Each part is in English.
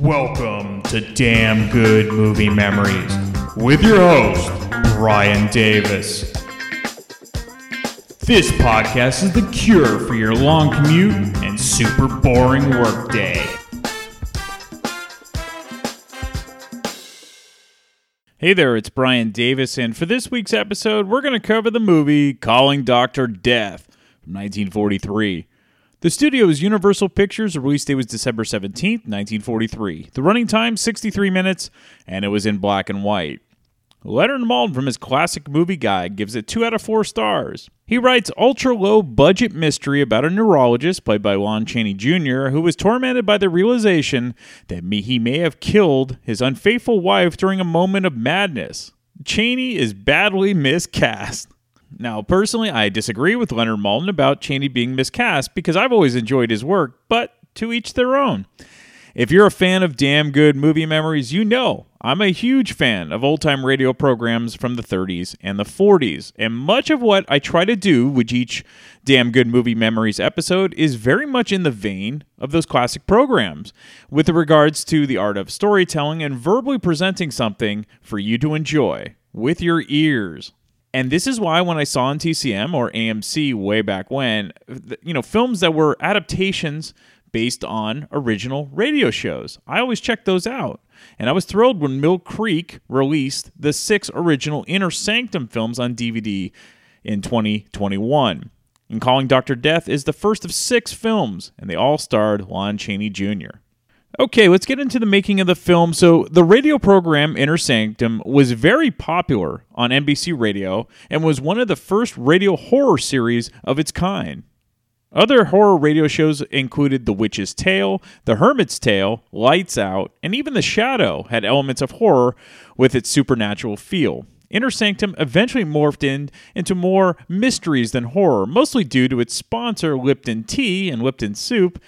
Welcome to Damn Good Movie Memories with your host, Brian Davis. This podcast is the cure for your long commute and super boring workday. Hey there, it's Brian Davis, and for this week's episode, we're going to cover the movie Calling Dr. Death from 1943. The studio is Universal Pictures. The release date was December 17th, 1943. The running time, 63 minutes, and it was in black and white. Leonard Maltin from his classic movie guide gives it 2 out of 4 stars. He writes ultra low budget mystery about a neurologist played by Lon Chaney Jr. who was tormented by the realization that he may have killed his unfaithful wife during a moment of madness. Chaney is badly miscast. Now, personally, I disagree with Leonard Maltin about Chaney being miscast because I've always enjoyed his work, but to each their own. If you're a fan of damn good movie memories, you know I'm a huge fan of old time radio programs from the 30s and the 40s, and much of what I try to do with each damn good movie memories episode is very much in the vein of those classic programs, with regards to the art of storytelling and verbally presenting something for you to enjoy with your ears. And this is why when I saw on TCM or AMC way back when, you know, films that were adaptations based on original radio shows, I always checked those out. And I was thrilled when Mill Creek released the six original Inner Sanctum films on DVD in 2021. And Calling Dr. Death is the first of six films, and they all starred Lon Chaney Jr. Okay, let's get into the making of the film. So, the radio program Inner Sanctum was very popular on NBC Radio and was one of the first radio horror series of its kind. Other horror radio shows included The Witch's Tale, The Hermit's Tale, Lights Out, and even The Shadow had elements of horror with its supernatural feel. Inner Sanctum eventually morphed in, into more mysteries than horror, mostly due to its sponsor Lipton Tea and Lipton Soup,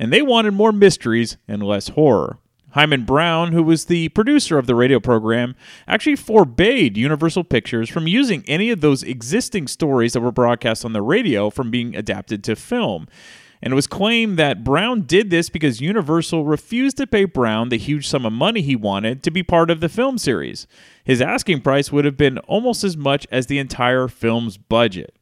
and they wanted more mysteries and less horror. Himan Brown, who was the producer of the radio program, actually forbade Universal Pictures from using any of those existing stories that were broadcast on the radio from being adapted to film. And it was claimed that Brown did this because Universal refused to pay Brown the huge sum of money he wanted to be part of the film series. His asking price would have been almost as much as the entire film's budget.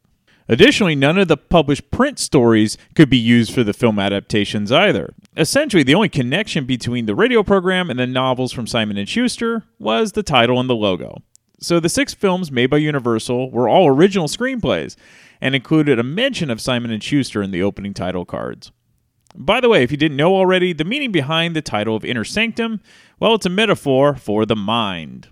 Additionally, none of the published print stories could be used for the film adaptations either. Essentially, the only connection between the radio program and the novels from Simon & Schuster was the title and the logo. So the six films made by Universal were all original screenplays and included a mention of Simon & Schuster in the opening title cards. By the way, if you didn't know already, the meaning behind the title of Inner Sanctum, well, it's a metaphor for the mind.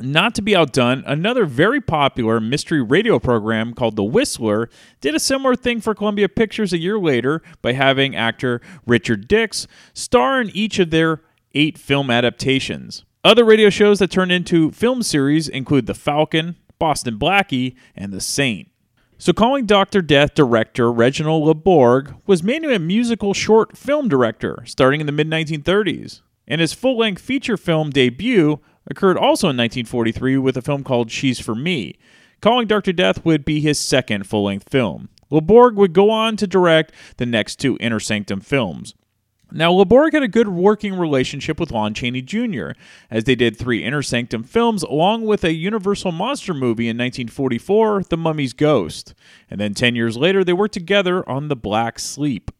Not to be outdone, another very popular mystery radio program called The Whistler did a similar thing for Columbia Pictures a year later by having actor Richard Dix star in each of their eight film adaptations. Other radio shows that turned into film series include The Falcon, Boston Blackie, and The Saint. So, calling Dr. Death director Reginald LeBorg was mainly a musical short film director starting in the mid 1930s. And his full length feature film debut occurred also in 1943 with a film called She's for Me. Calling Dr. Death would be his second full length film. LeBorg would go on to direct the next two Inner Sanctum films. Now, LeBorg had a good working relationship with Lon Chaney Jr., as they did three Inner Sanctum films, along with a Universal monster movie in 1944, The Mummy's Ghost. And then 10 years later, they worked together on The Black Sleep.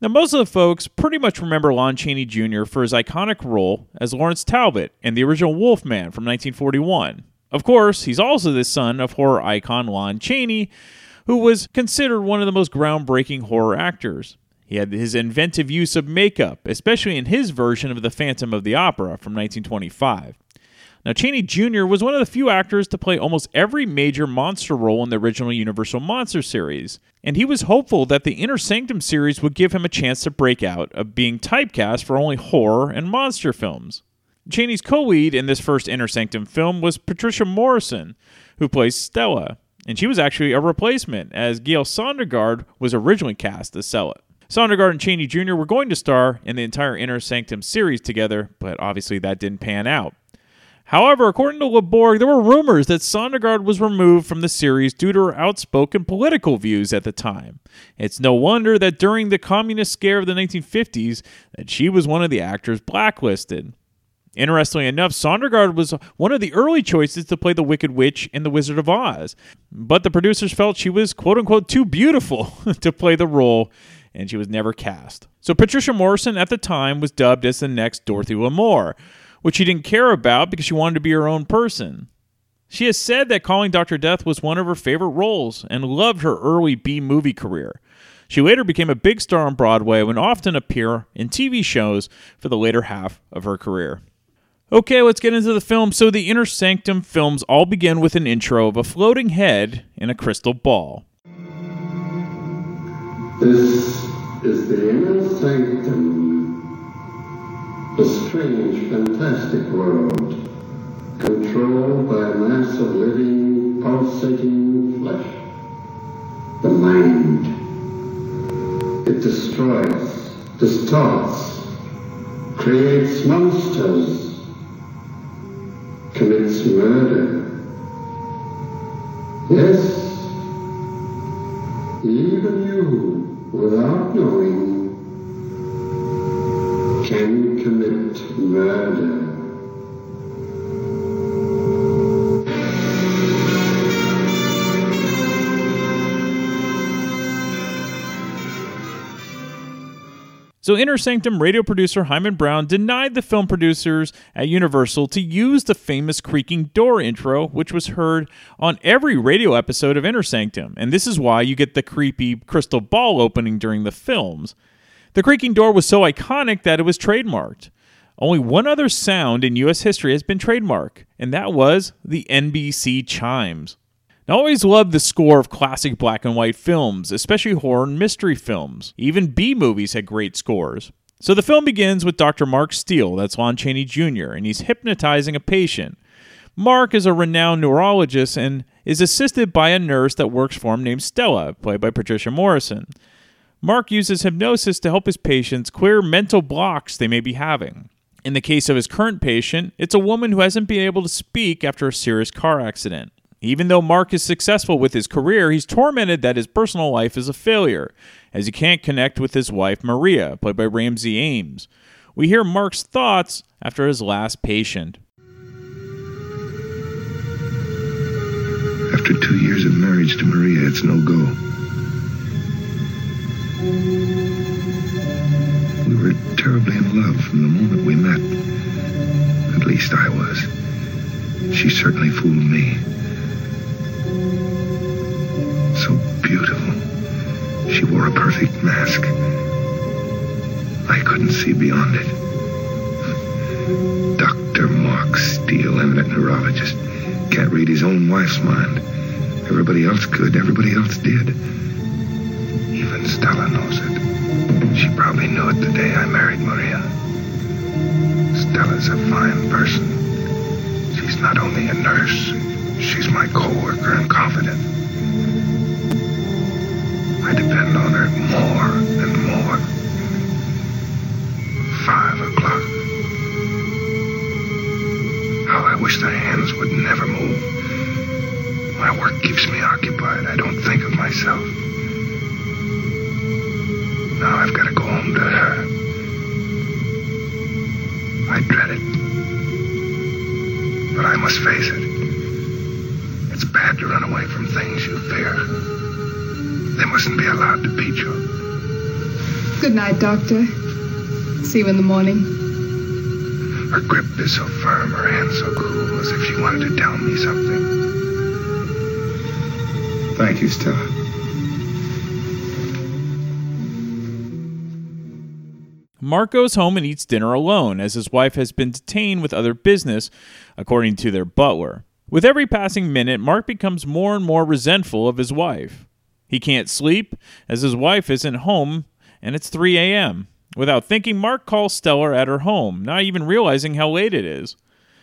Now, most of the folks pretty much remember Lon Chaney Jr. for his iconic role as Lawrence Talbot in the original Wolfman from 1941. Of course, he's also the son of horror icon Lon Chaney, who was considered one of the most groundbreaking horror actors. He had his inventive use of makeup, especially in his version of The Phantom of the Opera from 1925. Now, Chaney Jr. was one of the few actors to play almost every major monster role in the original Universal Monster series, and he was hopeful that the Inner Sanctum series would give him a chance to break out of being typecast for only horror and monster films. Chaney's co lead in this first Inner Sanctum film was Patricia Morison, who plays Stella, and she was actually a replacement, as Gale Sondergaard was originally cast as Stella. Sondergaard and Chaney Jr. were going to star in the entire Inner Sanctum series together, but obviously that didn't pan out. However, according to LeBorg, there were rumors that Sondergaard was removed from the series due to her outspoken political views at the time. It's no wonder that during the communist scare of the 1950s that she was one of the actors blacklisted. Interestingly enough, Sondergaard was one of the early choices to play the Wicked Witch in The Wizard of Oz, but the producers felt she was quote unquote too beautiful to play the role, and she was never cast. So Patricia Morison at the time was dubbed as the next Dorothy Lamour, which she didn't care about because she wanted to be her own person. She has said that Calling Dr. Death was one of her favorite roles and loved her early B movie career. She later became a big star on Broadway and often appear in TV shows for the later half of her career. Okay, let's get into the film. So, the Inner Sanctum films all begin with an intro of a floating head in a crystal ball. This is the Inner Sanctum, a strange, fantastic world, controlled by a mass of living, pulsating flesh. The mind. It destroys, distorts, creates monsters commits murder. Yes, even you, without knowing, can commit murder. So, Inner Sanctum radio producer Himan Brown denied the film producers at Universal to use the famous creaking door intro, which was heard on every radio episode of Inner Sanctum. And this is why you get the creepy crystal ball opening during the films. The creaking door was so iconic that it was trademarked. Only one other sound in U.S. history has been trademarked, and that was the NBC chimes. I always loved the score of classic black and white films, especially horror and mystery films. Even B movies had great scores. So the film begins with Dr. Mark Steele, that's Lon Chaney Jr., and he's hypnotizing a patient. Mark is a renowned neurologist and is assisted by a nurse that works for him named Stella, played by Patricia Morison. Mark uses hypnosis to help his patients clear mental blocks they may be having. In the case of his current patient, it's a woman who hasn't been able to speak after a serious car accident. Even though Mark is successful with his career, he's tormented that his personal life is a failure, as he can't connect with his wife, Maria, played by Ramsay Ames. We hear Mark's thoughts after his last patient. After two years of marriage to Maria, it's no go. We were terribly in love from the moment we met. At least I was. She certainly fooled me so beautiful. She wore a perfect mask. I couldn't see beyond it. Dr. Mark Steele, eminent neurologist, can't read his own wife's mind. Everybody else could. Everybody else did. Even Stella knows it. She probably knew it the day I married Maria. Stella's a fine person. She's not only a nurse, she's my co-worker and confidant. I depend on her more and more. Five o'clock. How I wish the hands would never move. My work keeps me occupied. I don't think of myself. Now I've got to go home to her. I dread it. But I must face it. It's bad to run away from things you fear. They mustn't be allowed to beat you. Good night, Doctor. See you in the morning. Her grip is so firm, her hand so cool, as if she wanted to tell me something. Thank you, Stella. Mark goes home and eats dinner alone, as his wife has been detained with other business, according to their butler. With every passing minute, Mark becomes more and more resentful of his wife. He can't sleep as his wife isn't home and it's 3 a.m. Without thinking, Mark calls Stella at her home, not even realizing how late it is.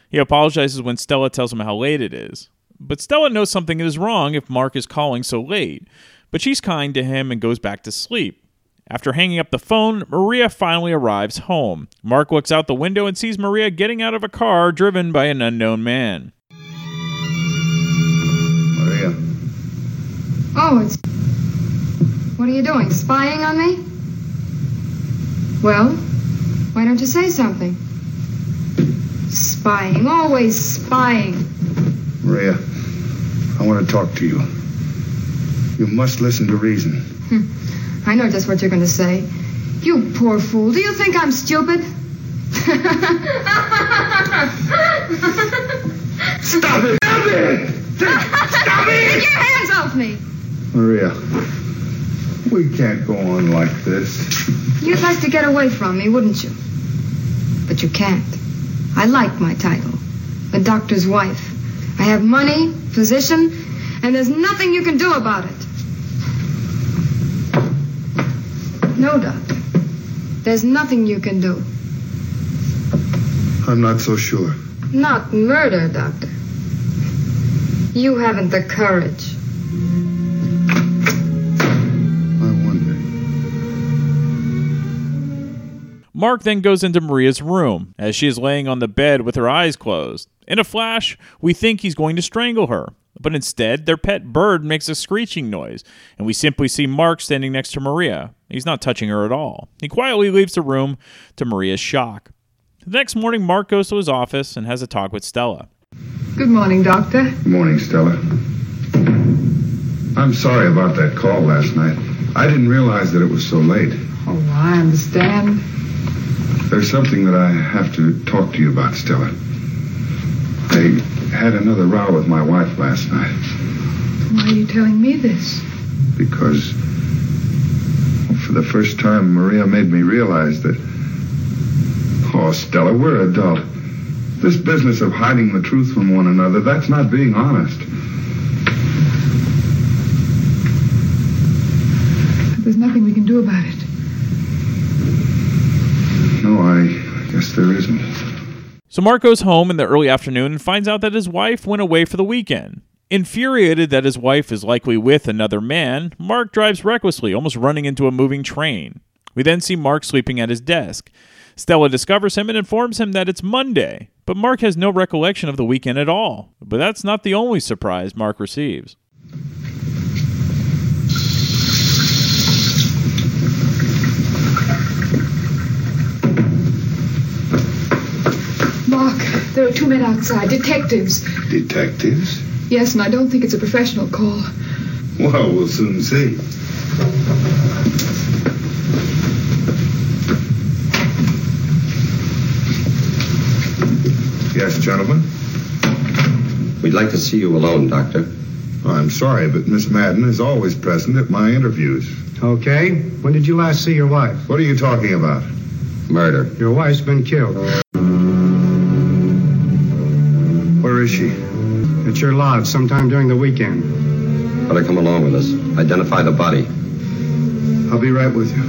He apologizes when Stella tells him how late it is. But Stella knows something is wrong if Mark is calling so late, but she's kind to him and goes back to sleep. After hanging up the phone, Maria finally arrives home. Mark looks out the window and sees Maria getting out of a car driven by an unknown man. Maria, Oh, it's. What are you doing? Spying on me? Well, why don't you say something? Spying, always spying. Maria, I want to talk to you. You must listen to reason. Hmm. I know just what you're going to say. You poor fool. Do you think I'm stupid? Stop it! Stop it! Stop it! your hands off me! Maria, we can't go on like this. You'd like to get away from me, wouldn't you? But you can't. I like my title. A doctor's wife. I have money, position, and there's nothing you can do about it. No, doctor. There's nothing you can do. I'm not so sure. Not murder, doctor. You haven't the courage. I wonder. Mark then goes into Maria's room as she is laying on the bed with her eyes closed. In a flash, we think he's going to strangle her, but instead, their pet bird makes a screeching noise, and we simply see Mark standing next to Maria. He's not touching her at all. He quietly leaves the room to Maria's shock. The next morning, Mark goes to his office and has a talk with Stella. Good morning, doctor. Good morning, Stella. I'm sorry about that call last night. I didn't realize that it was so late. Oh, I understand. There's something that I have to talk to you about, Stella. I had another row with my wife last night Why are you telling me this? because well, for the first time Maria made me realize that Oh, Stella, we're adult. This business of hiding the truth from one another, that's not being honest. There's nothing we can do about it. No, I guess there isn't. So Mark goes home in the early afternoon and finds out that his wife went away for the weekend. Infuriated that his wife is likely with another man, Mark drives recklessly, almost running into a moving train. We then see Mark sleeping at his desk. Stella discovers him and informs him that it's Monday, but Mark has no recollection of the weekend at all. But that's not the only surprise Mark receives. Mark, there are two men outside, detectives. Detectives? Yes, and I don't think it's a professional call. Well, we'll soon see. Yes, gentlemen? We'd like to see you alone, Doctor. I'm sorry, but Miss Madden is always present at my interviews. Okay. When did you last see your wife? What are you talking about? Murder. Your wife's been killed. Is she? At your lodge sometime during the weekend. Better come along with us. Identify the body. I'll be right with you.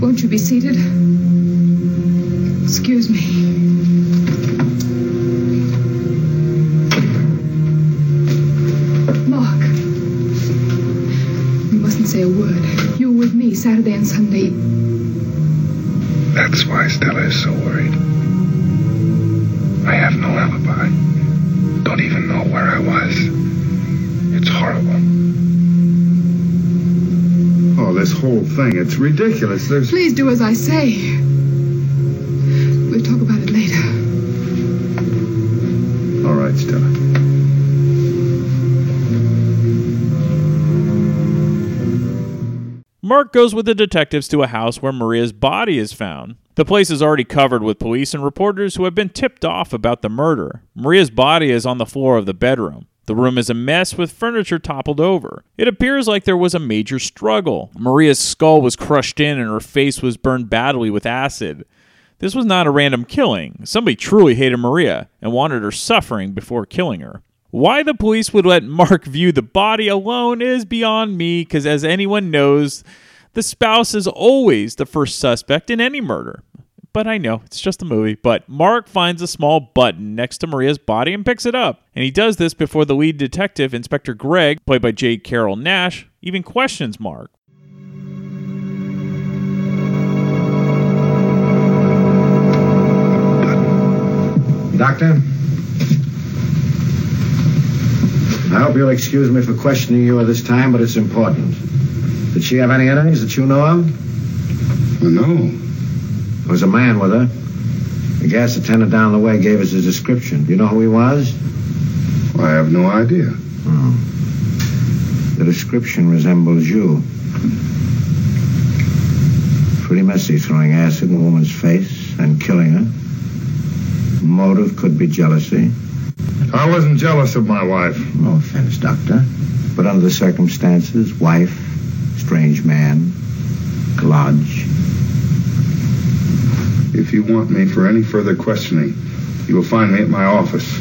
Won't you be seated? Excuse me. Mark. You mustn't say a word. You were with me Saturday and Sunday. That's why Stella is so worried. I have no alibi. Don't even know where I was. It's horrible. Oh, this whole thing, it's ridiculous. There's. Please do as I say. Mark goes with the detectives to a house where Maria's body is found. The place is already covered with police and reporters who have been tipped off about the murder. Maria's body is on the floor of the bedroom. The room is a mess with furniture toppled over. It appears like there was a major struggle. Maria's skull was crushed in and her face was burned badly with acid. This was not a random killing. Somebody truly hated Maria and wanted her suffering before killing her. Why the police would let Mark view the body alone is beyond me, because as anyone knows, the spouse is always the first suspect in any murder. But I know, it's just a movie. But Mark finds a small button next to Maria's body and picks it up. And he does this before the lead detective, Inspector Gregg, played by J. Carrol Naish, even questions Mark. Doctor? I hope you'll excuse me for questioning you at this time, but it's important. Did she have any enemies that you know of? Well, no. There was a man with her. The gas attendant down the way gave us his description. Do you know who he was? I have no idea. Hmm. The description resembles you. Pretty messy throwing acid in a woman's face and killing her. Motive could be jealousy. I wasn't jealous of my wife. Oh, no offense, Doctor. But under the circumstances, wife, strange man, lodge. If you want me for any further questioning, you will find me at my office.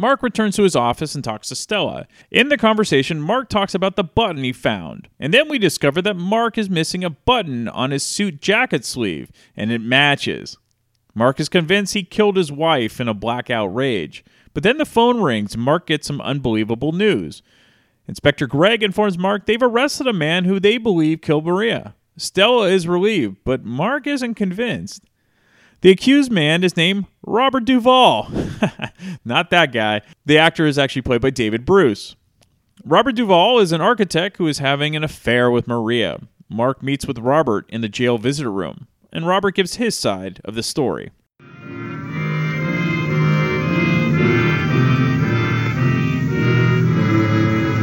Mark returns to his office and talks to Stella. In the conversation, Mark talks about the button he found. And then we discover that Mark is missing a button on his suit jacket sleeve, and it matches. Mark is convinced he killed his wife in a blackout rage. But then the phone rings Mark gets some unbelievable news. Inspector Gregg informs Mark they've arrested a man who they believe killed Maria. Stella is relieved, but Mark isn't convinced. The accused man is named Robert Duvall. Not that guy. The actor is actually played by David Bruce. Robert Duvall is an architect who is having an affair with Maria. Mark meets with Robert in the jail visitor room, and Robert gives his side of the story.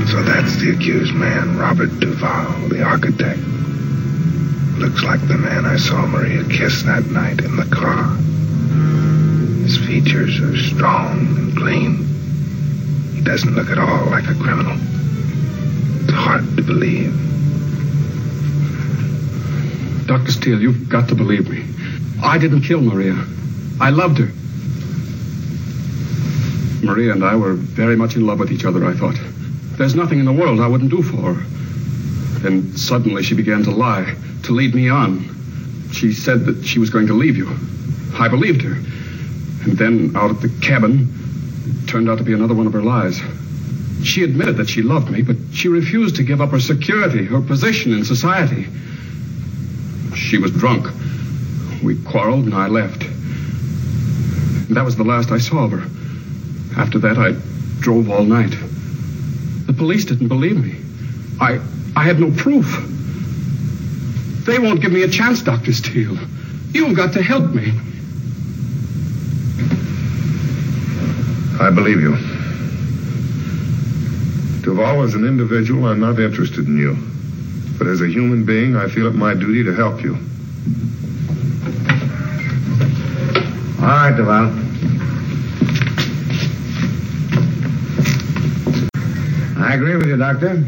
So that's the accused man, Robert Duval, the architect. Looks like the man I saw Maria kiss that night in the car. His features are strong and clean. He doesn't look at all like a criminal. It's hard to believe. Dr. Steele, you've got to believe me. I didn't kill Maria. I loved her. Maria and I were very much in love with each other, I thought. There's nothing in the world I wouldn't do for her. Then suddenly she began to lie, to lead me on. She said that she was going to leave you. I believed her. And then out at the cabin, it turned out to be another one of her lies. She admitted that she loved me, but she refused to give up her security, her position in society. She was drunk. We quarreled and I left. And that was the last I saw of her. After that, I drove all night. The police didn't believe me. I I had no proof. They won't give me a chance, Dr. Steele. You've got to help me. I believe you. Duval, as an individual, I'm not interested in you. But as a human being, I feel it my duty to help you. All right, Duval. I agree with you, Doctor.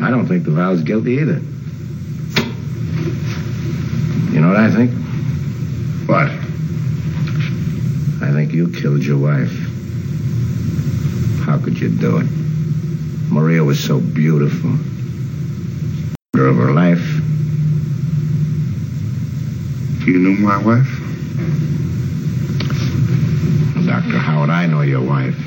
I don't think Duval's guilty either. You know what I think? What? I think you killed your wife. How could you do it? Maria was so beautiful. Murder of her life. You knew my wife? Dr. Howard, I know your wife.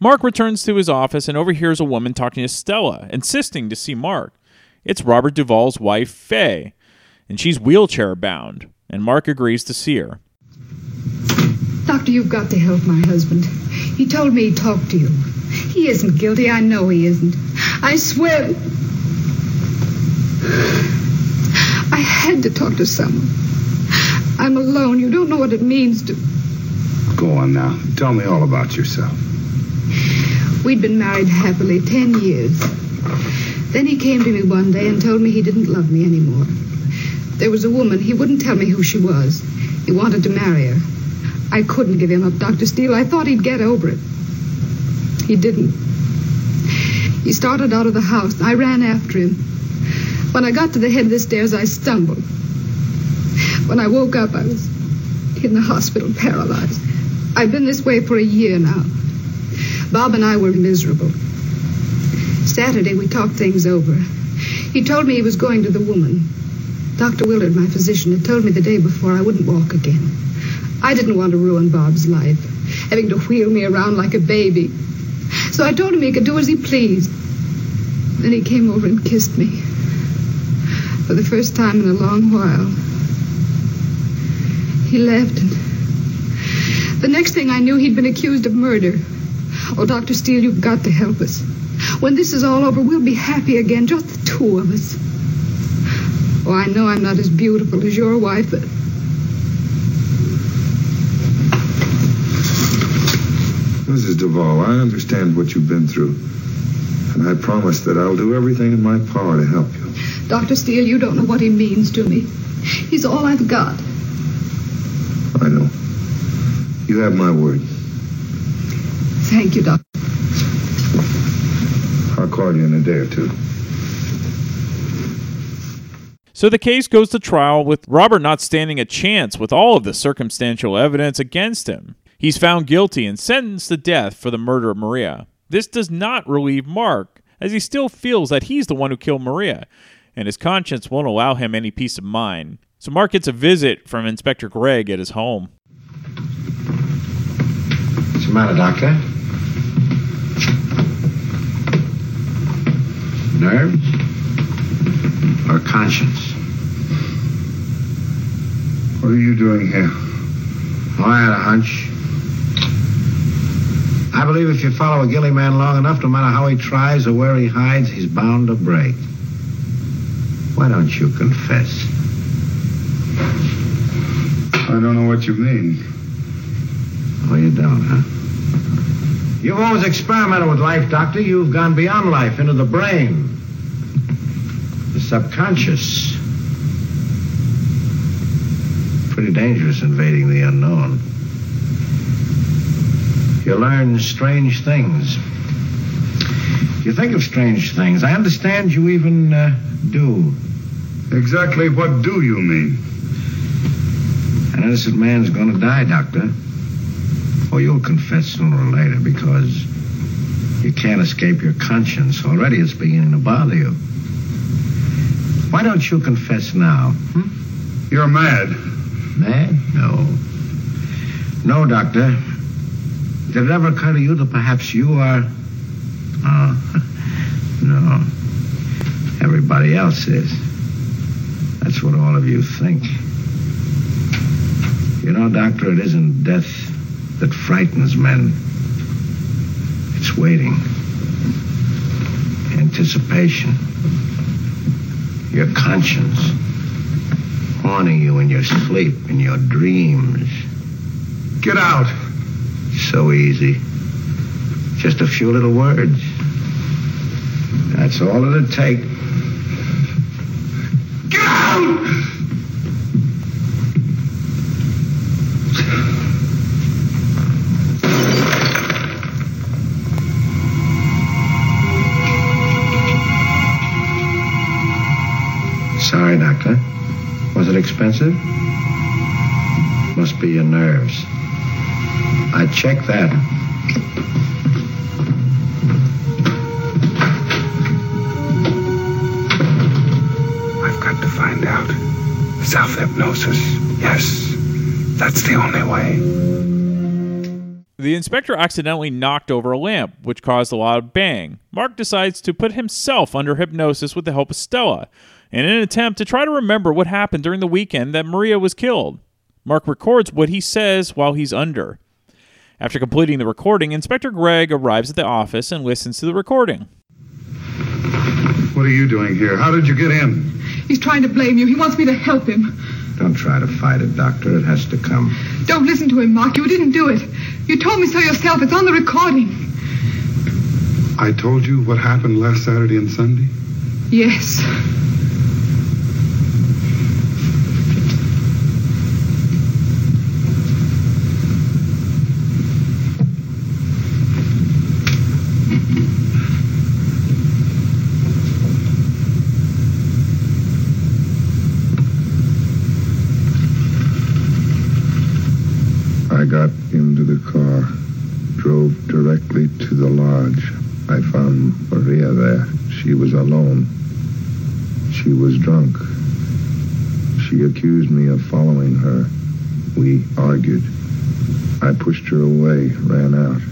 Mark returns to his office and overhears a woman talking to Stella, insisting to see Mark. It's Robert Duval's wife, Faye, and she's wheelchair bound, and Mark agrees to see her. Doctor, you've got to help my husband. He told me he'd talk to you. He isn't guilty. I know he isn't. I swear. I had to talk to someone. I'm alone. You don't know what it means to. Go on now. Tell me all about yourself. We'd been married happily ten years. Then he came to me one day and told me he didn't love me anymore. There was a woman. He wouldn't tell me who she was. He wanted to marry her. I couldn't give him up, Dr. Steele. I thought he'd get over it. He didn't. He started out of the house. I ran after him. When I got to the head of the stairs, I stumbled. When I woke up, I was in the hospital, paralyzed. I've been this way for a year now. Bob and I were miserable. Saturday, we talked things over. He told me he was going to the woman. Dr. Willard, my physician, had told me the day before I wouldn't walk again. I didn't want to ruin Bob's life, having to wheel me around like a baby. So I told him he could do as he pleased. Then he came over and kissed me. For the first time in a long while. He left, and the next thing I knew, he'd been accused of murder. Oh, Dr. Steele, you've got to help us. When this is all over, we'll be happy again, just the two of us. Oh, I know I'm not as beautiful as your wife, but. Mrs. Duval, I understand what you've been through. And I promise that I'll do everything in my power to help you. Dr. Steele, you don't know what he means to me. He's all I've got. I know. You have my word. Thank you, Doctor. I'll call you in a day or two. So the case goes to trial with Robert not standing a chance with all of the circumstantial evidence against him. He's found guilty and sentenced to death for the murder of Maria. This does not relieve Mark, as he still feels that he's the one who killed Maria, and his conscience won't allow him any peace of mind. So Mark gets a visit from Inspector Gregg at his home. What's the matter, Doctor? Nerves? Or conscience? What are you doing here? Oh, I had a hunch. I believe if you follow a gilly man long enough, no matter how he tries or where he hides, he's bound to break. Why don't you confess? I don't know what you mean. Oh, you don't, huh? You've always experimented with life, Doctor. You've gone beyond life, into the brain. The subconscious. Pretty dangerous invading the unknown. You learn strange things. You think of strange things. I understand you even uh, do. Exactly what do you mean? An innocent man's going to die, Doctor. Or you'll confess sooner or later because you can't escape your conscience. Already it's beginning to bother you. Why don't you confess now? Hmm? You're mad. Mad? No. No, Doctor. Did it ever occur to you that perhaps you are. Oh, no. Everybody else is. That's what all of you think. You know, Doctor, it isn't death that frightens men. It's waiting. Anticipation. Your conscience. Haunting you in your sleep, in your dreams. Get out. So easy. Just a few little words. That's all it'll take. Expensive? Must be your nerves. I check that. I've got to find out. Self hypnosis. Yes. That's the only way. The inspector accidentally knocked over a lamp, which caused a loud bang. Mark decides to put himself under hypnosis with the help of Stella, in an attempt to try to remember what happened during the weekend that Maria was killed. Mark records what he says while he's under. After completing the recording, Inspector Gregg arrives at the office and listens to the recording. What are you doing here? How did you get in? He's trying to blame you. He wants me to help him. Don't try to fight it, Doctor. It has to come. Don't listen to him, Mark. You didn't do it. You told me so yourself. It's on the recording. I told you what happened last Saturday and Sunday? Yes. I got into the car, drove directly to the lodge. I found Maria there. She was alone. She was drunk. She accused me of following her. We argued. I pushed her away, ran out.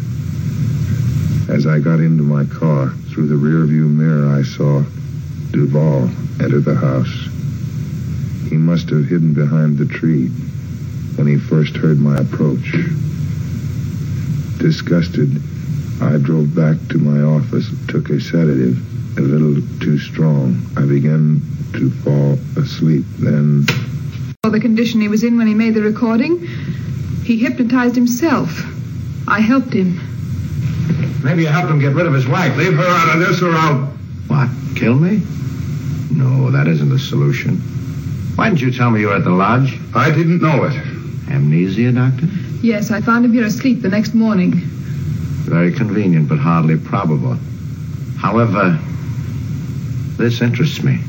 As I got into my car, through the rearview mirror, I saw Duval enter the house. He must have hidden behind the tree when he first heard my approach. Disgusted, I drove back to my office, took a sedative, a little too strong. I began to fall asleep. Then The condition he was in when he made the recording, he hypnotized himself. I helped him. Maybe you helped him get rid of his wife. Leave her out of this or I'll... What? Kill me? No, that isn't the solution. Why didn't you tell me you were at the lodge? I didn't know it. Amnesia, Doctor? Yes, I found him here asleep the next morning. Very convenient, but hardly probable. However, this interests me.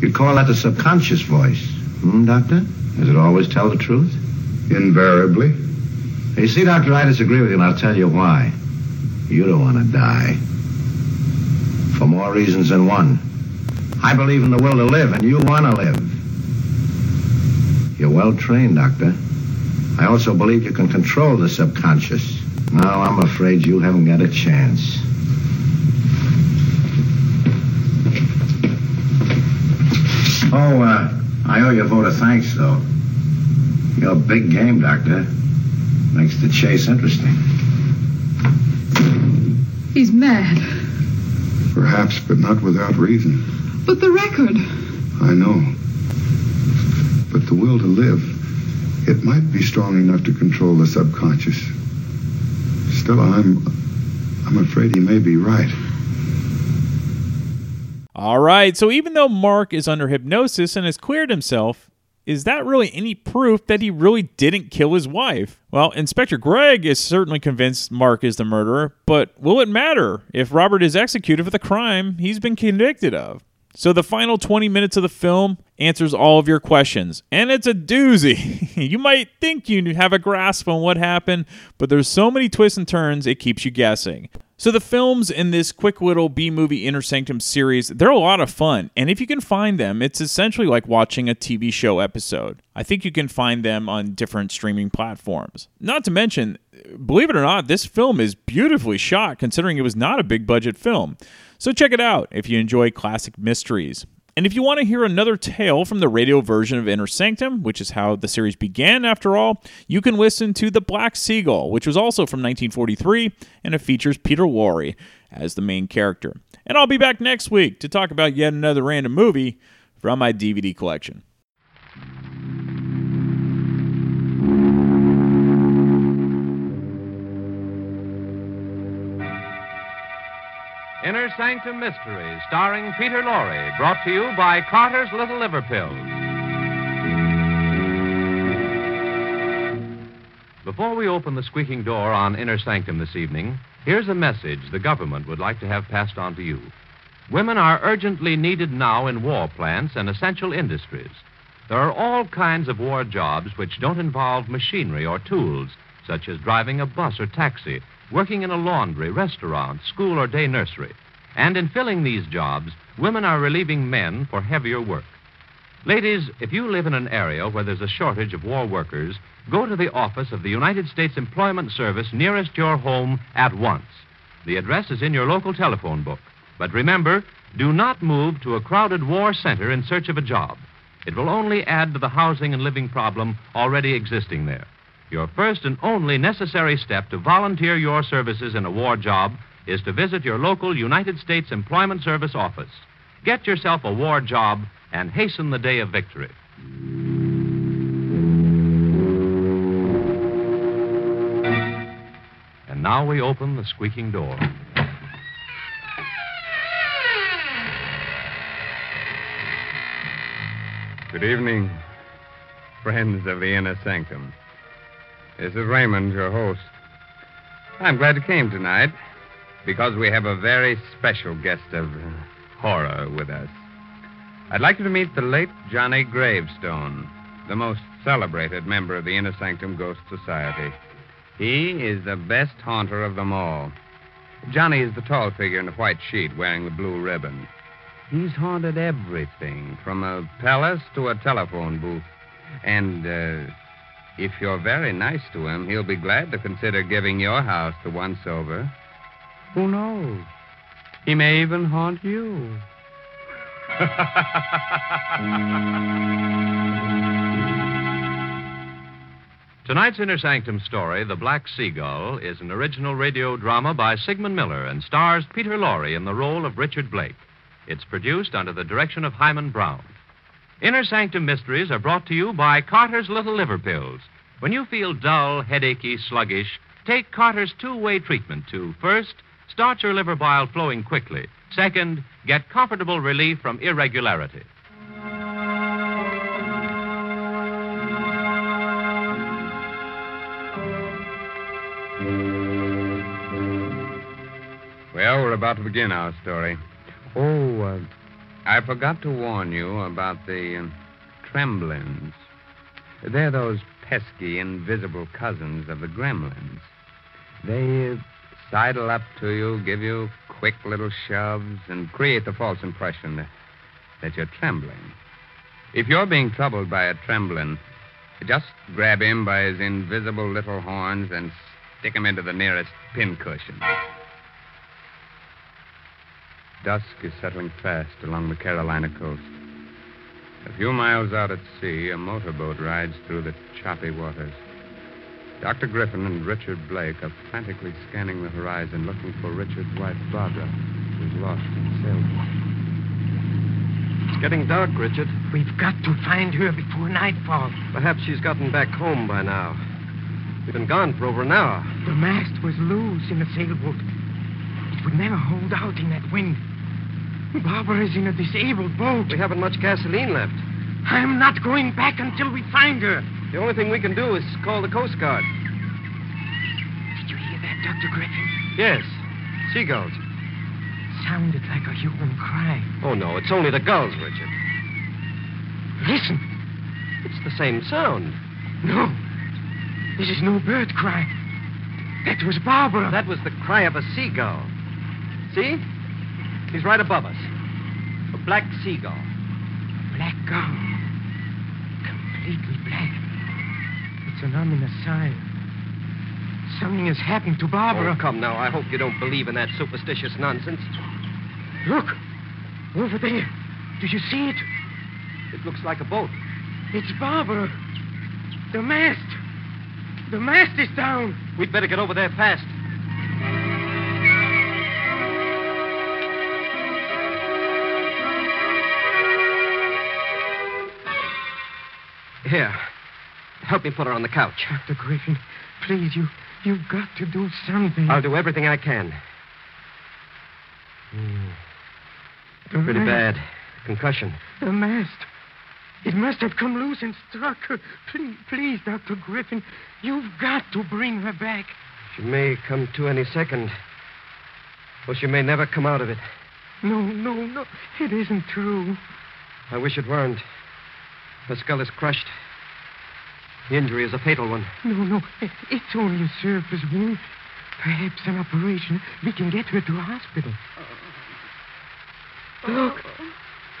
You'd call that a subconscious voice. Hmm, Doctor? Does it always tell the truth? Invariably. You see, Doctor, I disagree with you, and I'll tell you why. You don't want to die. For more reasons than one. I believe in the will to live, and you want to live. You're well trained, Doctor. I also believe you can control the subconscious. No, I'm afraid you haven't got a chance. Oh, uh, I owe you a vote of thanks, though. You're a big game, Doctor. Makes the chase interesting. He's mad. Perhaps, but not without reason. But the record. I know. But the will to live, it might be strong enough to control the subconscious. Still, I'm. I'm afraid he may be right. All right, so even though Mark is under hypnosis and has cleared himself, is that really any proof that he really didn't kill his wife? Well, Inspector Gregg is certainly convinced Mark is the murderer, but will it matter if Robert is executed for the crime he's been convicted of? So the final 20 minutes of the film answers all of your questions, and it's a doozy. you might think you have a grasp on what happened, but there's so many twists and turns it keeps you guessing. So the films in this quick little B movie Inner Sanctum series, they're a lot of fun, and if you can find them, it's essentially like watching a TV show episode. I think you can find them on different streaming platforms. Not to mention, believe it or not, this film is beautifully shot considering it was not a big budget film. So check it out if you enjoy classic mysteries. And if you want to hear another tale from the radio version of Inner Sanctum, which is how the series began after all, you can listen to The Black Seagull, which was also from 1943, and it features Peter Lorre as the main character. And I'll be back next week to talk about yet another random movie from my DVD collection. Inner Sanctum Mysteries, starring Peter Lorre, brought to you by Carter's Little Liver Pills. Before we open the squeaking door on Inner Sanctum this evening, here's a message the government would like to have passed on to you. Women are urgently needed now in war plants and essential industries. There are all kinds of war jobs which don't involve machinery or tools, such as driving a bus or taxi, working in a laundry, restaurant, school, or day nursery. And in filling these jobs, women are relieving men for heavier work. Ladies, if you live in an area where there's a shortage of war workers, go to the office of the United States Employment Service nearest your home at once. The address is in your local telephone book. But remember, do not move to a crowded war center in search of a job. It will only add to the housing and living problem already existing there. Your first and only necessary step to volunteer your services in a war job is to visit your local United States Employment Service office. Get yourself a war job and hasten the day of victory. And now we open the squeaking door. Good evening, friends of the Inner Sanctum. This is Raymond, your host. I'm glad you came tonight because we have a very special guest of uh, horror with us. I'd like you to meet the late Johnny Gravestone, the most celebrated member of the Inner Sanctum Ghost Society. He is the best haunter of them all. Johnny is the tall figure in the white sheet wearing the blue ribbon. He's haunted everything, from a palace to a telephone booth. And uh, if you're very nice to him, he'll be glad to consider giving your house the once over. Who knows? He may even haunt you. Tonight's Inner Sanctum story, The Black Seagull, is an original radio drama by Sigmund Miller and stars Peter Lorre in the role of Richard Blake. It's produced under the direction of Himan Brown. Inner Sanctum Mysteries are brought to you by Carter's Little Liver Pills. When you feel dull, headachy, sluggish, take Carter's two way treatment to first, start your liver bile flowing quickly. Second, get comfortable relief from irregularity. Well, we're about to begin our story. Oh, uh, I forgot to warn you about the uh, tremblins. They're those pesky, invisible cousins of the gremlins. They sidle up to you, give you quick little shoves, and create the false impression that, that you're trembling. If you're being troubled by a tremblin, just grab him by his invisible little horns and stick him into the nearest pincushion. Dusk is settling fast along the Carolina coast. A few miles out at sea, a motorboat rides through the choppy waters. Dr. Griffin and Richard Blake are frantically scanning the horizon looking for Richard's wife, Barbara, who's lost in the sailboat. It's getting dark, Richard. We've got to find her before nightfall. Perhaps she's gotten back home by now. We've been gone for over an hour. The mast was loose in the sailboat. It would never hold out in that wind. Barbara is in a disabled boat. We haven't much gasoline left. I'm not going back until we find her. The only thing we can do is call the Coast Guard. Did you hear that, Dr. Griffin? Yes. Seagulls. Sounded like a human cry. Oh, no, it's only the gulls, Richard. Listen. It's the same sound. No. This is no bird cry. That was Barbara. That was the cry of a seagull. See? He's right above us. A black seagull. Black gull. Completely black. It's an ominous sign. Something has happened to Barbara. Oh, come now. I hope you don't believe in that superstitious nonsense. Look. Over there. Did you see it? It looks like a boat. It's Barbara. The mast. The mast is down. We'd better get over there fast. Here. Help me put her on the couch. Dr. Griffin, please, you, you've got to do something. I'll do everything I can. Mm. Pretty mast- bad. Concussion. The mast. It must have come loose and struck her. Please, please, Dr. Griffin, you've got to bring her back. She may come to any second. Or she may never come out of it. No, no, no. It isn't true. I wish it weren't. Her skull is crushed. The injury is a fatal one. No, no. It's only a surface wound. Perhaps an operation. We can get her to a hospital. Look.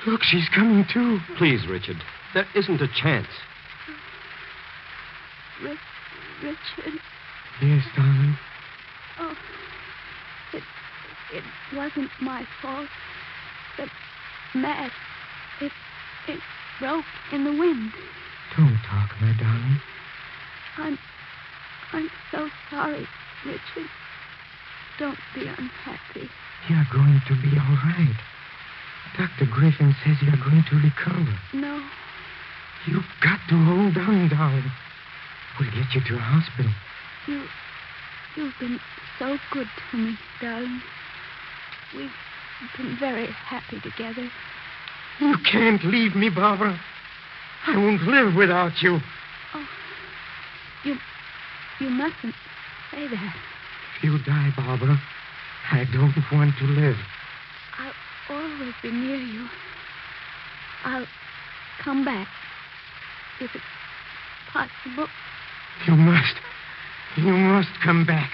Look, she's coming to. Please, Richard. There isn't a chance. Rich, Richard. Yes, darling. Oh, it, it wasn't my fault. The mast, it, it broke in the wind. Don't talk, my darling. I'm, I'm so sorry, Richard. Don't be unhappy. You're going to be all right. Dr. Griffin says you're going to recover. No, You've got to hold on, darling. We'll get you to a hospital. you, you've been so good to me, darling. We've been very happy together. You can't leave me, Barbara. I won't live without you. Oh, you, you mustn't say that. If you die, Barbara, I don't want to live. I'll always be near you. I'll come back if it's possible. You must. You must come back.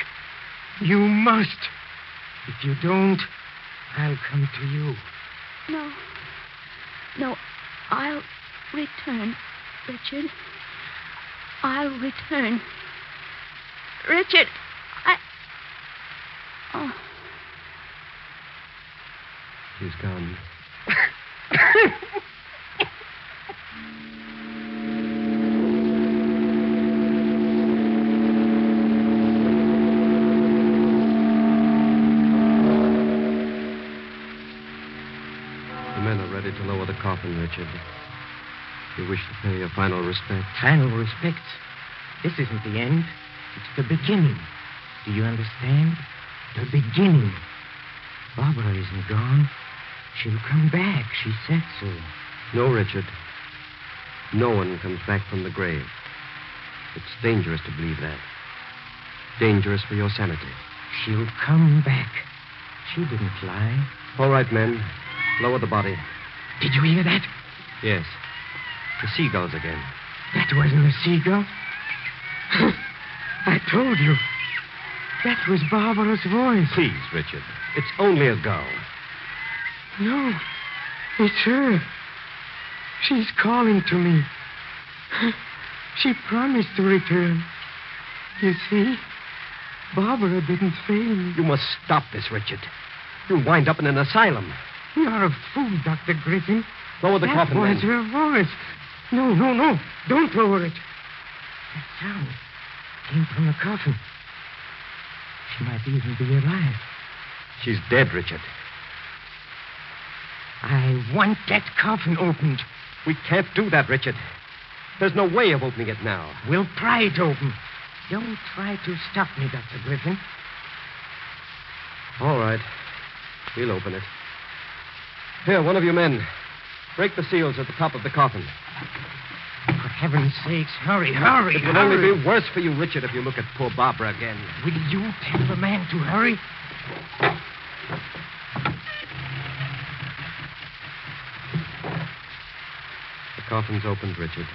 You must. If you don't, I'll come to you. No. No, I'll return, Richard. I'll return. Richard, I. Oh. She's gone. The men are ready to lower the coffin, Richard. You wish to pay your final respect. Final respects. This isn't the end. It's the beginning. Do you understand? The beginning. Barbara isn't gone. She'll come back. She said so. No, Richard. No one comes back from the grave. It's dangerous to believe that. Dangerous for your sanity. She'll come back. She didn't lie. All right, men. Lower the body. Did you hear that? Yes. The seagulls again. That wasn't a seagull. I told you. That was Barbara's voice. Please, Richard. It's only a gull. No, it's her. She's calling to me. She promised to return. You see, Barbara didn't fail me. You must stop this, Richard. You'll wind up in an asylum. You're a fool, Dr. Griffin. Lower the that coffin, was men. her voice. No, no, no. Don't lower it. That sound came from the coffin. She might even be alive. She's dead, Richard. I want that coffin opened. We can't do that, Richard. There's no way of opening it now. We'll pry it open. Don't try to stop me, Dr. Griffin. All right. We'll open it. Here, one of you men. Break the seals at the top of the coffin. For heaven's sakes, hurry, hurry, It will hurry. only be worse for you, Richard, if you look at poor Barbara again. Will you tell the man to hurry? The coffin's opened, Richard.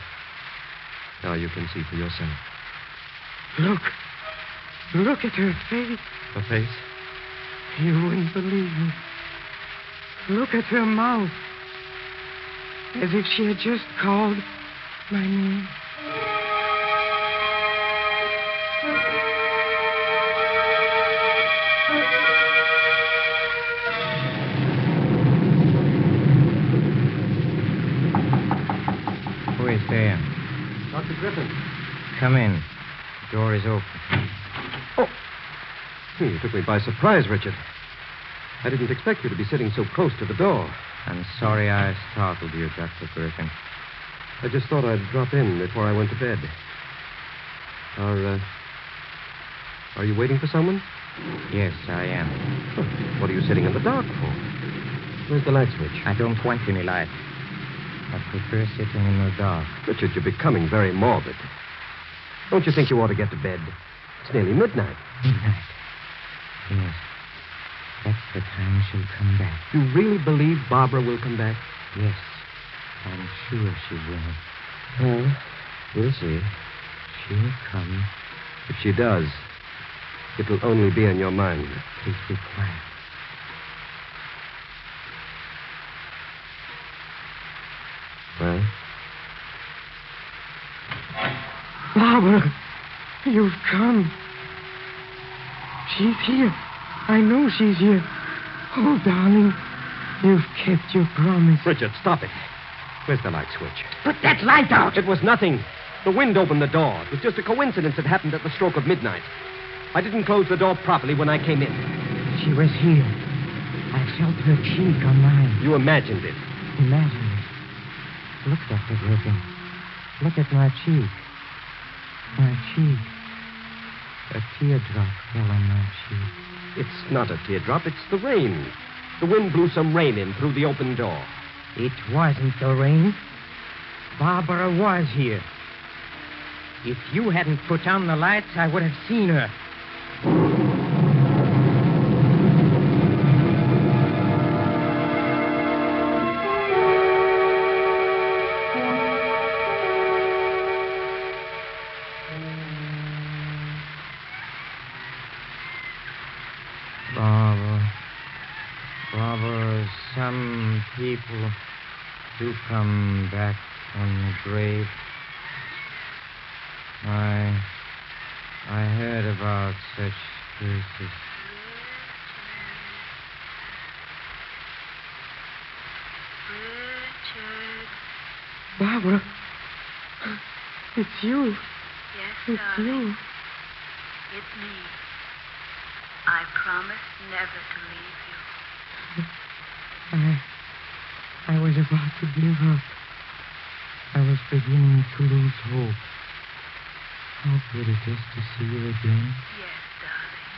Now you can see for yourself. Look. Look at her face. Her face? You wouldn't believe me. Look at her mouth. As if she had just called my name. Who is there? Dr. Griffin. Come in. The door is open. Oh. You took me by surprise, Richard. I didn't expect you to be sitting so close to the door. I'm sorry I startled you, Dr. Griffin. I just thought I'd drop in before I went to bed. Are, uh, are you waiting for someone? Yes, I am. What are you sitting in the dark for? Where's the light switch? I don't want any light. I prefer sitting in the dark. Richard, you're becoming very morbid. Don't you think you ought to get to bed? It's nearly midnight. Midnight. Yes. That's the time she'll come back. You really believe Barbara will come back? Yes. I'm sure she will. Well, we'll see. She'll come. If she does, it'll only be in your mind. Please be quiet. Well, Barbara, you've come. She's here. I know she's here. Oh, darling, you've kept your promise. Richard, stop it. Where's the light switch? Put that light out. It was nothing. The wind opened the door. It was just a coincidence it happened at the stroke of midnight. I didn't close the door properly when I came in. She was here. I felt her cheek on mine. You imagined it. Imagine it. Look, Dr. Griffin. Look at my cheek. My cheek. A teardrop fell on my cheek. It's not a teardrop, it's the rain. The wind blew some rain in through the open door. It wasn't the rain. Barbara was here. If you hadn't put on the lights, I would have seen her. People do come back from the grave. I. I heard about such cases. Richard. Barbara, it's you. Yes, It's darling. you. It's me. I promise never to leave you. Was about to give up. I was beginning to lose hope. How good it is to see you again. Yes, darling.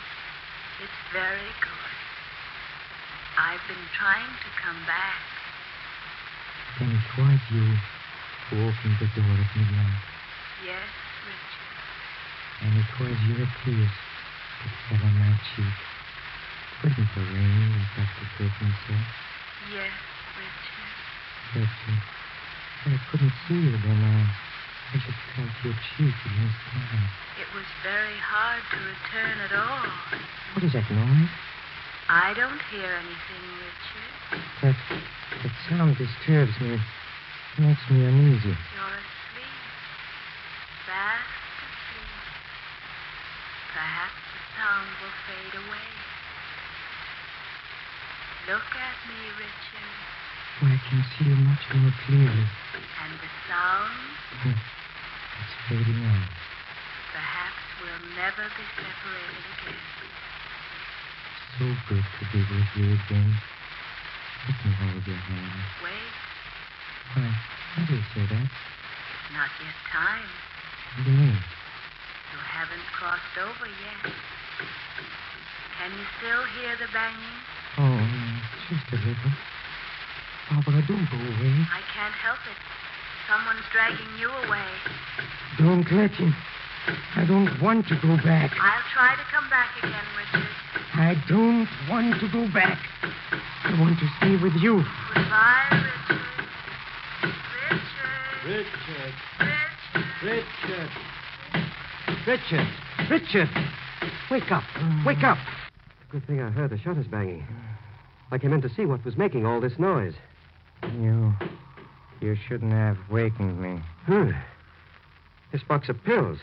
It's very good. I've been trying to come back. Then it was you who opened the door at midnight. Yes, Richard. And it was your tears that fell on my cheek. Wasn't the rain, as Dr. Griffin said? Yes, Richard. Uh, but I couldn't see you then. I, I just felt your cheek against mine. It was very hard to return at all. What is that noise? I don't hear anything, Richard. That, that sound disturbs me. It Makes me uneasy. You're asleep. Fast asleep. Perhaps the sound will fade away. Look at me, Richard. I can see you much more clearly. And the sound. It's fading out. perhaps we'll never be separated again. So good to be with you again. Let me hold your hand. Wait, Why, why do you say that? not yet time. What do you mean? You haven't crossed over yet. Can you still hear the banging? Oh, just a little. Barbara, don't go away. I can't help it. Someone's dragging you away. Don't let him. I don't want to go back. I'll try to come back again, Richard. I don't want to go back. I want to stay with you. Goodbye, Richard. Richard. Richard. Richard. Richard. Richard. Richard. Wake up. Mm. Wake up. Good thing I heard the shutters banging. I came in to see what was making all this noise. You. You shouldn't have wakened me. This box of pills.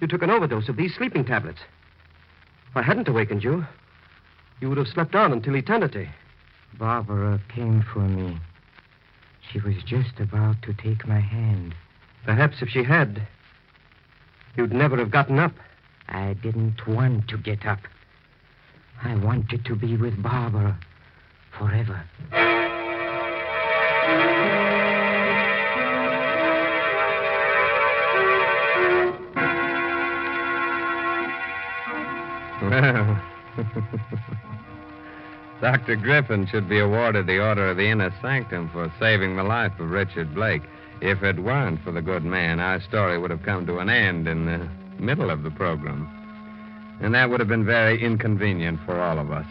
You took an overdose of these sleeping tablets. If I hadn't awakened you, you would have slept on until eternity. Barbara came for me. She was just about to take my hand. Perhaps if she had, you'd never have gotten up. I didn't want to get up. I wanted to be with Barbara forever. Well, Dr. Griffin should be awarded the Order of the Inner Sanctum for saving the life of Richard Blake. If it weren't for the good man, our story would have come to an end in the middle of the program. And that would have been very inconvenient for all of us.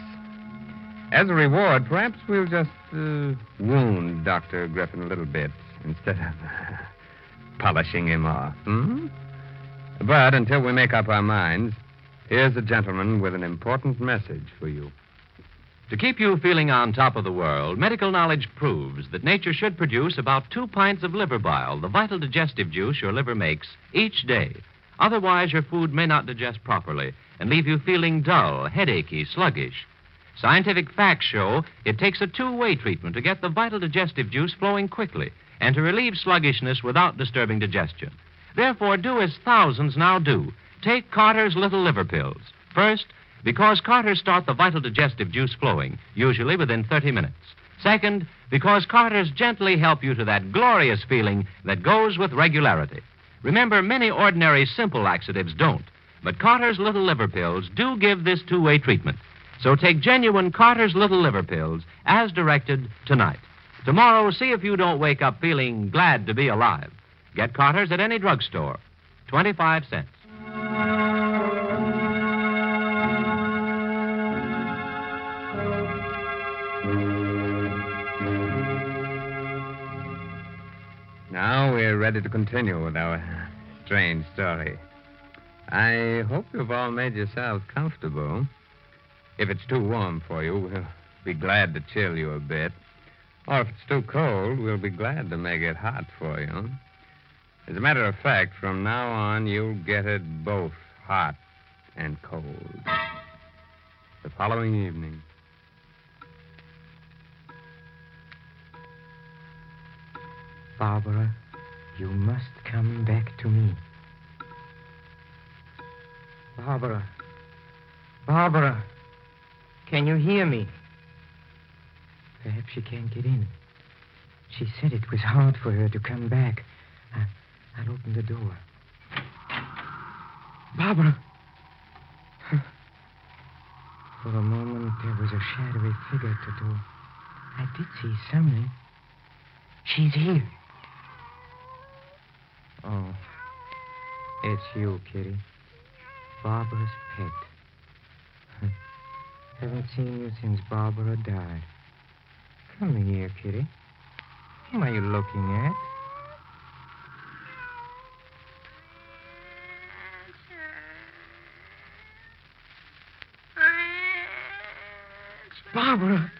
As a reward, perhaps we'll just uh, wound Dr. Griffin a little bit instead of polishing him off. Hmm? But until we make up our minds, here's a gentleman with an important message for you. To keep you feeling on top of the world, medical knowledge proves that nature should produce about two pints of liver bile, the vital digestive juice your liver makes, each day. Otherwise, your food may not digest properly and leave you feeling dull, headachy, sluggish. Scientific facts show it takes a two way treatment to get the vital digestive juice flowing quickly and to relieve sluggishness without disturbing digestion. Therefore, do as thousands now do take Carter's Little Liver Pills. First, because Carter's start the vital digestive juice flowing, usually within 30 minutes. Second, because Carter's gently help you to that glorious feeling that goes with regularity. Remember, many ordinary simple laxatives don't, but Carter's Little Liver Pills do give this two way treatment. So take genuine Carter's Little Liver Pills as directed tonight. Tomorrow, see if you don't wake up feeling glad to be alive. Get Carter's at any drugstore. 25 cents. Now we're ready to continue with our strange story. I hope you've all made yourselves comfortable. If it's too warm for you, we'll be glad to chill you a bit. Or if it's too cold, we'll be glad to make it hot for you. As a matter of fact, from now on, you'll get it both hot and cold. The following evening. Barbara, you must come back to me. Barbara. Barbara. Can you hear me? Perhaps she can't get in. She said it was hard for her to come back. I, I'll open the door. Barbara. For a moment, there was a shadowy figure at the door. I did see something. She's here. Oh, it's you, Kitty. Barbara's pet. Haven't seen you since Barbara died. Come here, Kitty. Whom are you looking at? Barbara!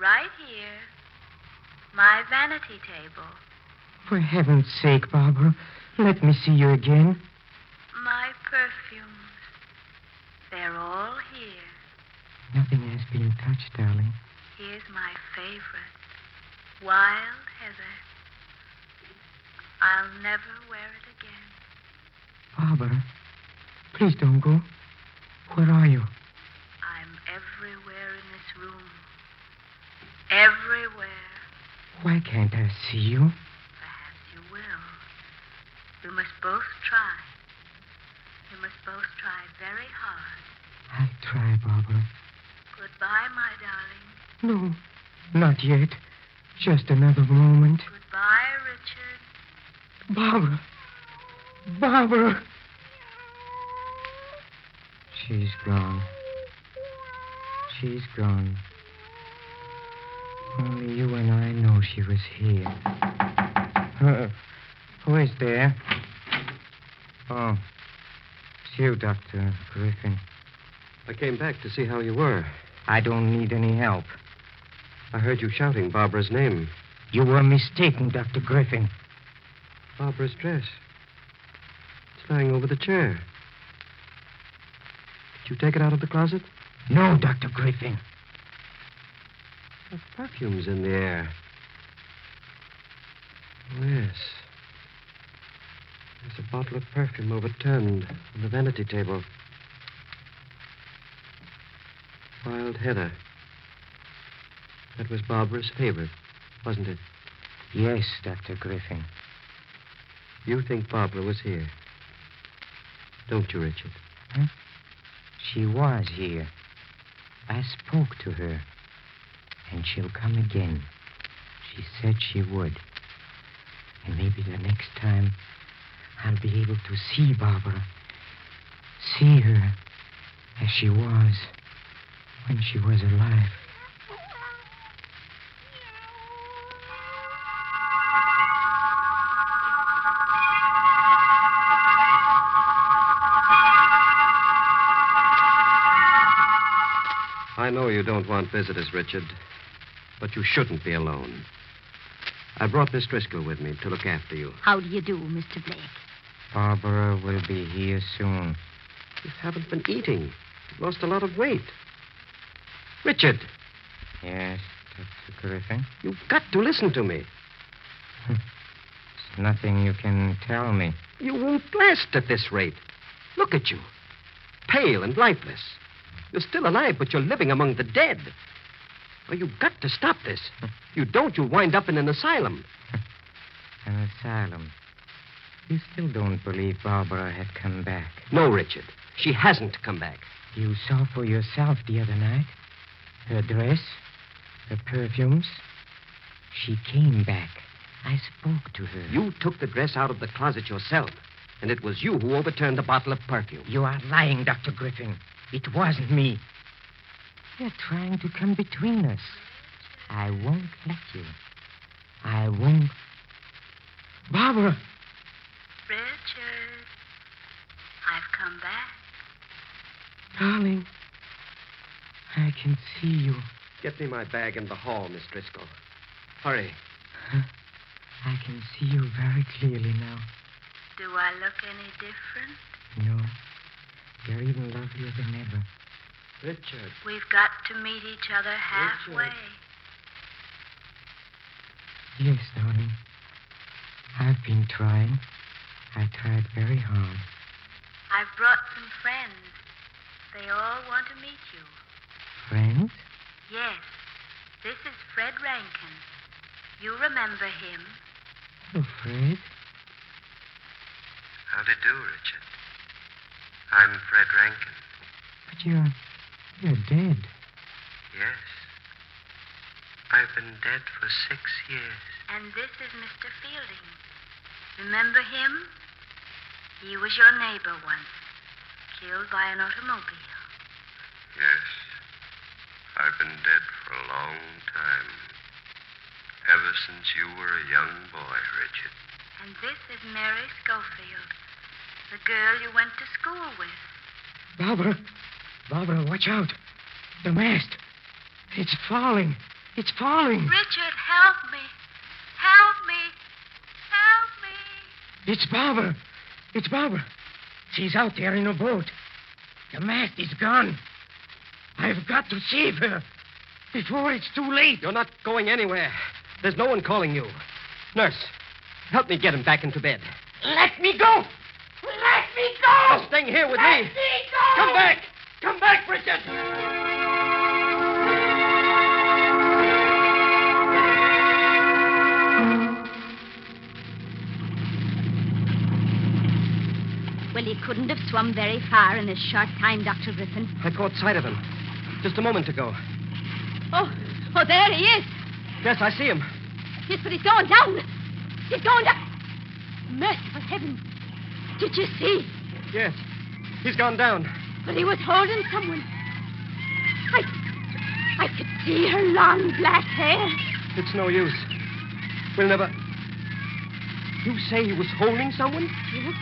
Right here. My vanity table. For heaven's sake, Barbara, let me see you again. My perfumes. They're all here. Nothing has been touched, darling. Here's my favorite. Wild heather. I'll never wear it again. Barbara, please don't go. Where are you? I'm everywhere in this room. Everywhere. Why can't I see you? Perhaps you will. We must both try. We must both try very hard. I'll try, Barbara. Goodbye, my darling. No, not yet. Just another moment. Goodbye, Richard. Barbara. Barbara. She's gone. She's gone. Only you and I know she was here. Uh, who is there? Oh, it's you, Dr. Griffin. I came back to see how you were. I don't need any help. I heard you shouting Barbara's name. You were mistaken, Dr. Griffin. Barbara's dress. It's lying over the chair. Did you take it out of the closet? No, Dr. Griffin. The perfume's in the air. Oh, yes. There's a bottle of perfume overturned on the vanity table. Wild heather. That was Barbara's favorite, wasn't it? Yes, Dr. Griffin. You think Barbara was here? Don't you, Richard? Hmm? She was here. I spoke to her. And she'll come again. She said she would. And maybe the next time I'll be able to see Barbara. See her as she was when she was alive. I know you don't want visitors, Richard, but you shouldn't be alone. I brought Miss Driscoll with me to look after you. How do you do, Mr. Blake? Barbara will be here soon. You haven't been eating. You've lost a lot of weight. Richard, Yes, Dr. Griffin. you've got to listen to me. There's nothing you can tell me. You won't last at this rate. Look at you. Pale and lifeless. You're still alive, but you're living among the dead. Oh, you've got to stop this. If you don't, you'll wind up in an asylum. An asylum. You still don't believe Barbara had come back. No, Richard. She hasn't come back. You saw for yourself the other night. Her dress, her perfumes. She came back. I spoke to her. You took the dress out of the closet yourself, and it was you who overturned the bottle of perfume. You are lying, Dr. Griffin. It wasn't me. You're trying to come between us. I won't let you. I won't. Barbara! Richard, I've come back. Darling, I can see you. Get me my bag in the hall, Miss Driscoll. Hurry. I can see you very clearly now. Do I look any different? No, you're even lovelier than ever. Richard. We've got to meet each other halfway. Yes, darling. I've been trying. I tried very hard. I've brought some friends. They all want to meet you. Friends? Yes. This is Fred Rankin. You remember him? Hello, Fred. How do you do, Richard? I'm Fred Rankin. But you're. You're dead. Yes. I've been dead for six years. And this is Mr. Fielding. Remember him? He was your neighbor once, killed by an automobile. Yes. I've been dead for a long time. Ever since you were a young boy, Richard. And this is Mary Schofield, the girl you went to school with. Barbara. Barbara, watch out. The mast. It's falling. It's falling. Richard, help me. Help me. Help me. It's Barbara. It's Barbara. She's out there in a boat. The mast is gone. I've got to save her before it's too late. You're not going anywhere. There's no one calling you. Nurse, help me get him back into bed. Let me go! Let me go! You're staying here with Let me. me go! Come back! Come back, Richard! Well, he couldn't have swum very far in this short time, Dr. Griffin. I caught sight of him just a moment ago. Oh, oh, there he is. Yes, I see him. Yes, but he's going down. He's going down. Merciful heaven. Did you see? Yes, he's gone down. But he was holding someone. I, I could see her long black hair. It's no use. We'll never. You say he was holding someone? Yes.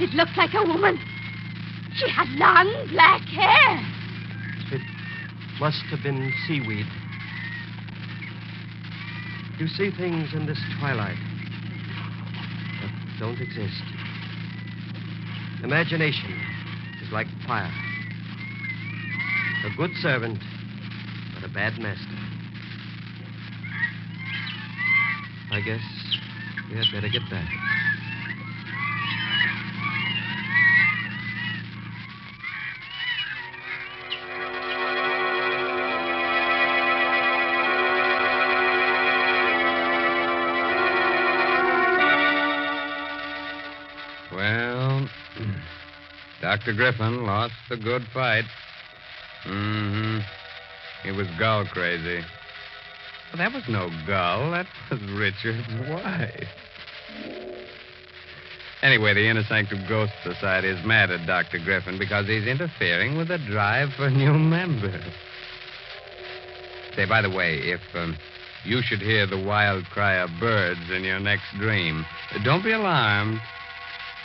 It looked like a woman. She had long black hair. It must have been seaweed. You see things in this twilight that don't exist. Imagination is like fire. A good servant, but a bad master. I guess we had better get back. Dr. Griffin lost the good fight. Mm-hmm. He was gull crazy. Well, that was no gull. That was Richard's wife. Anyway, the Inner Sanctum Ghost Society is mad at Dr. Griffin because he's interfering with the drive for new members. Say, by the way, if um, you should hear the wild cry of birds in your next dream, don't be alarmed.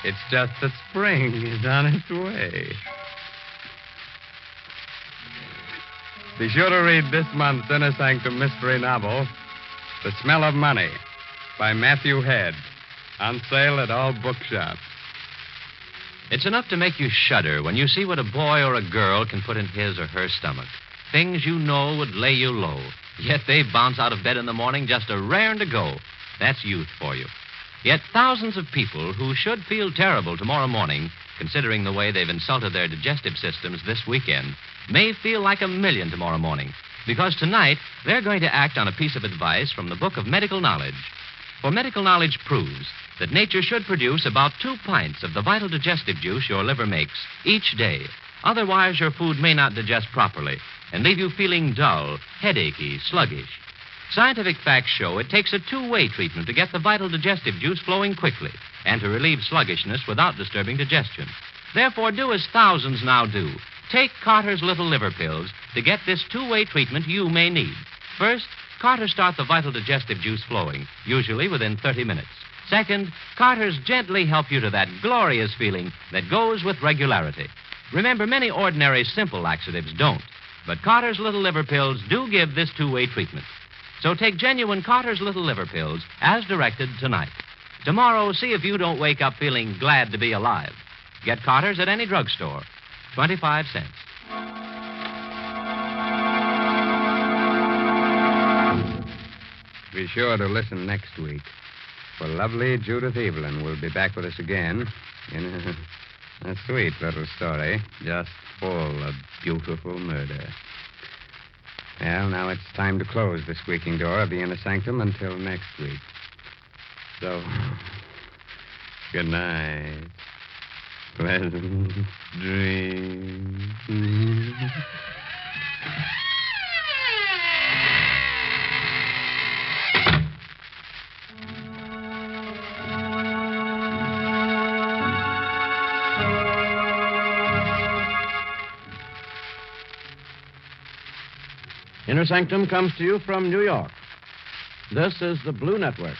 It's just that spring is on its way. Be sure to read this month's Inner Sanctum mystery novel, The Smell of Money, by Matthew Head, on sale at all bookshops. It's enough to make you shudder when you see what a boy or a girl can put in his or her stomach. Things you know would lay you low. Yet they bounce out of bed in the morning just a raring to go. That's youth for you. Yet thousands of people who should feel terrible tomorrow morning, considering the way they've insulted their digestive systems this weekend, may feel like a million tomorrow morning. because tonight they're going to act on a piece of advice from the Book of Medical Knowledge. For medical knowledge proves that nature should produce about two pints of the vital digestive juice your liver makes each day. Otherwise, your food may not digest properly and leave you feeling dull, headachy, sluggish. Scientific facts show it takes a two way treatment to get the vital digestive juice flowing quickly and to relieve sluggishness without disturbing digestion. Therefore, do as thousands now do. Take Carter's Little Liver Pills to get this two way treatment you may need. First, Carter start the vital digestive juice flowing, usually within 30 minutes. Second, Carter's gently help you to that glorious feeling that goes with regularity. Remember, many ordinary simple laxatives don't, but Carter's Little Liver Pills do give this two way treatment. So take genuine Carter's Little Liver Pills as directed tonight. Tomorrow, see if you don't wake up feeling glad to be alive. Get Carter's at any drugstore. 25 cents. Be sure to listen next week. For lovely Judith Evelyn will be back with us again in a, a sweet little story, just full of beautiful murder. Well, now it's time to close the squeaking door of the inner sanctum until next week. So, good night. Pleasant dreams. Inner Sanctum comes to you from New York. This is the Blue Network.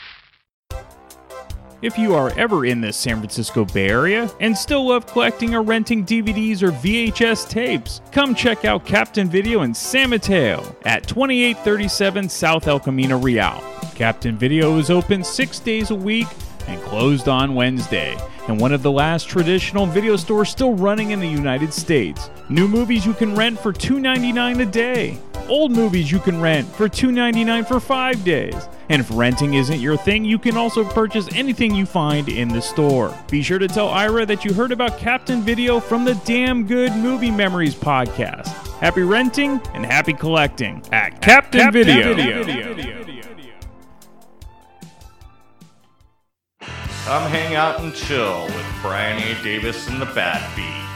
If you are ever in the San Francisco Bay Area and still love collecting or renting DVDs or VHS tapes, come check out Captain Video in San Mateo at 2837 South El Camino Real. Captain Video is open six days a week and closed on Wednesday, and one of the last traditional video stores still running in the United States. New movies you can rent for $2.99 a day. Old movies you can rent for $2.99 for five days. And if renting isn't your thing, you can also purchase anything you find in the store. Be sure to tell Ira that you heard about Captain Video from the Damn Good Movie Memories podcast. Happy renting and happy collecting at Captain, Captain Video. Video. Come hang out and chill with Brian A. Davis and the Bad Beat.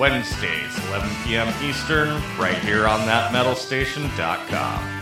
Wednesdays, 11 p.m. Eastern, right here on thatmetalstation.com.